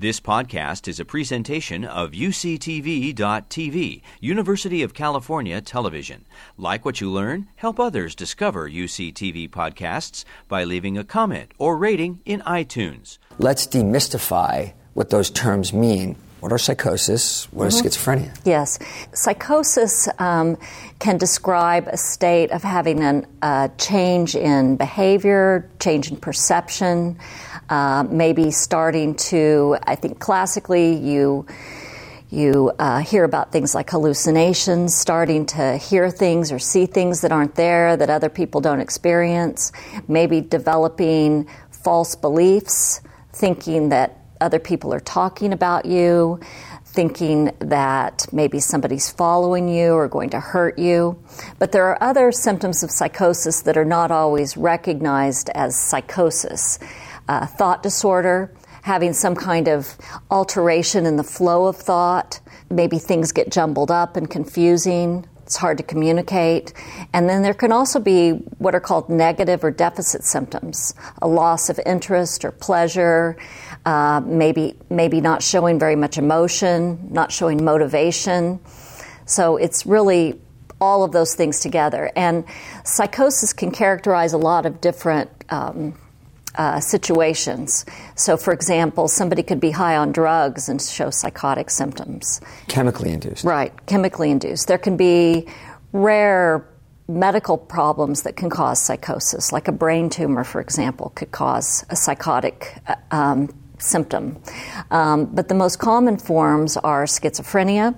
This podcast is a presentation of UCTV.tv, University of California Television. Like what you learn, help others discover UCTV podcasts by leaving a comment or rating in iTunes. Let's demystify what those terms mean. What are psychosis? What mm-hmm. is schizophrenia? Yes. Psychosis um, can describe a state of having a uh, change in behavior, change in perception, uh, maybe starting to, I think classically you. You uh, hear about things like hallucinations, starting to hear things or see things that aren't there that other people don't experience, maybe developing false beliefs, thinking that other people are talking about you, thinking that maybe somebody's following you or going to hurt you. But there are other symptoms of psychosis that are not always recognized as psychosis uh, thought disorder, having some kind of alteration in the flow of thought. Maybe things get jumbled up and confusing. It's hard to communicate. And then there can also be what are called negative or deficit symptoms a loss of interest or pleasure, uh, maybe, maybe not showing very much emotion, not showing motivation. So it's really all of those things together. And psychosis can characterize a lot of different. Um, uh, situations. So, for example, somebody could be high on drugs and show psychotic symptoms. Chemically induced. Right, chemically induced. There can be rare medical problems that can cause psychosis, like a brain tumor, for example, could cause a psychotic uh, um, symptom. Um, but the most common forms are schizophrenia.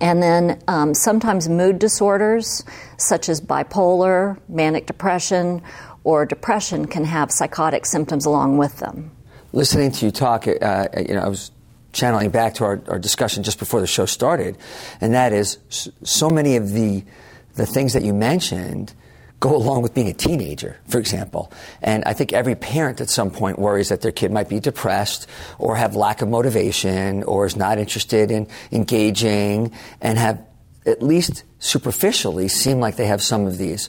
And then um, sometimes mood disorders, such as bipolar, manic depression, or depression can have psychotic symptoms along with them. Listening to you talk, uh, you know, I was channeling back to our, our, discussion just before the show started, and that is so many of the the things that you mentioned go along with being a teenager, for example. And I think every parent at some point worries that their kid might be depressed or have lack of motivation or is not interested in engaging and have at least superficially seem like they have some of these.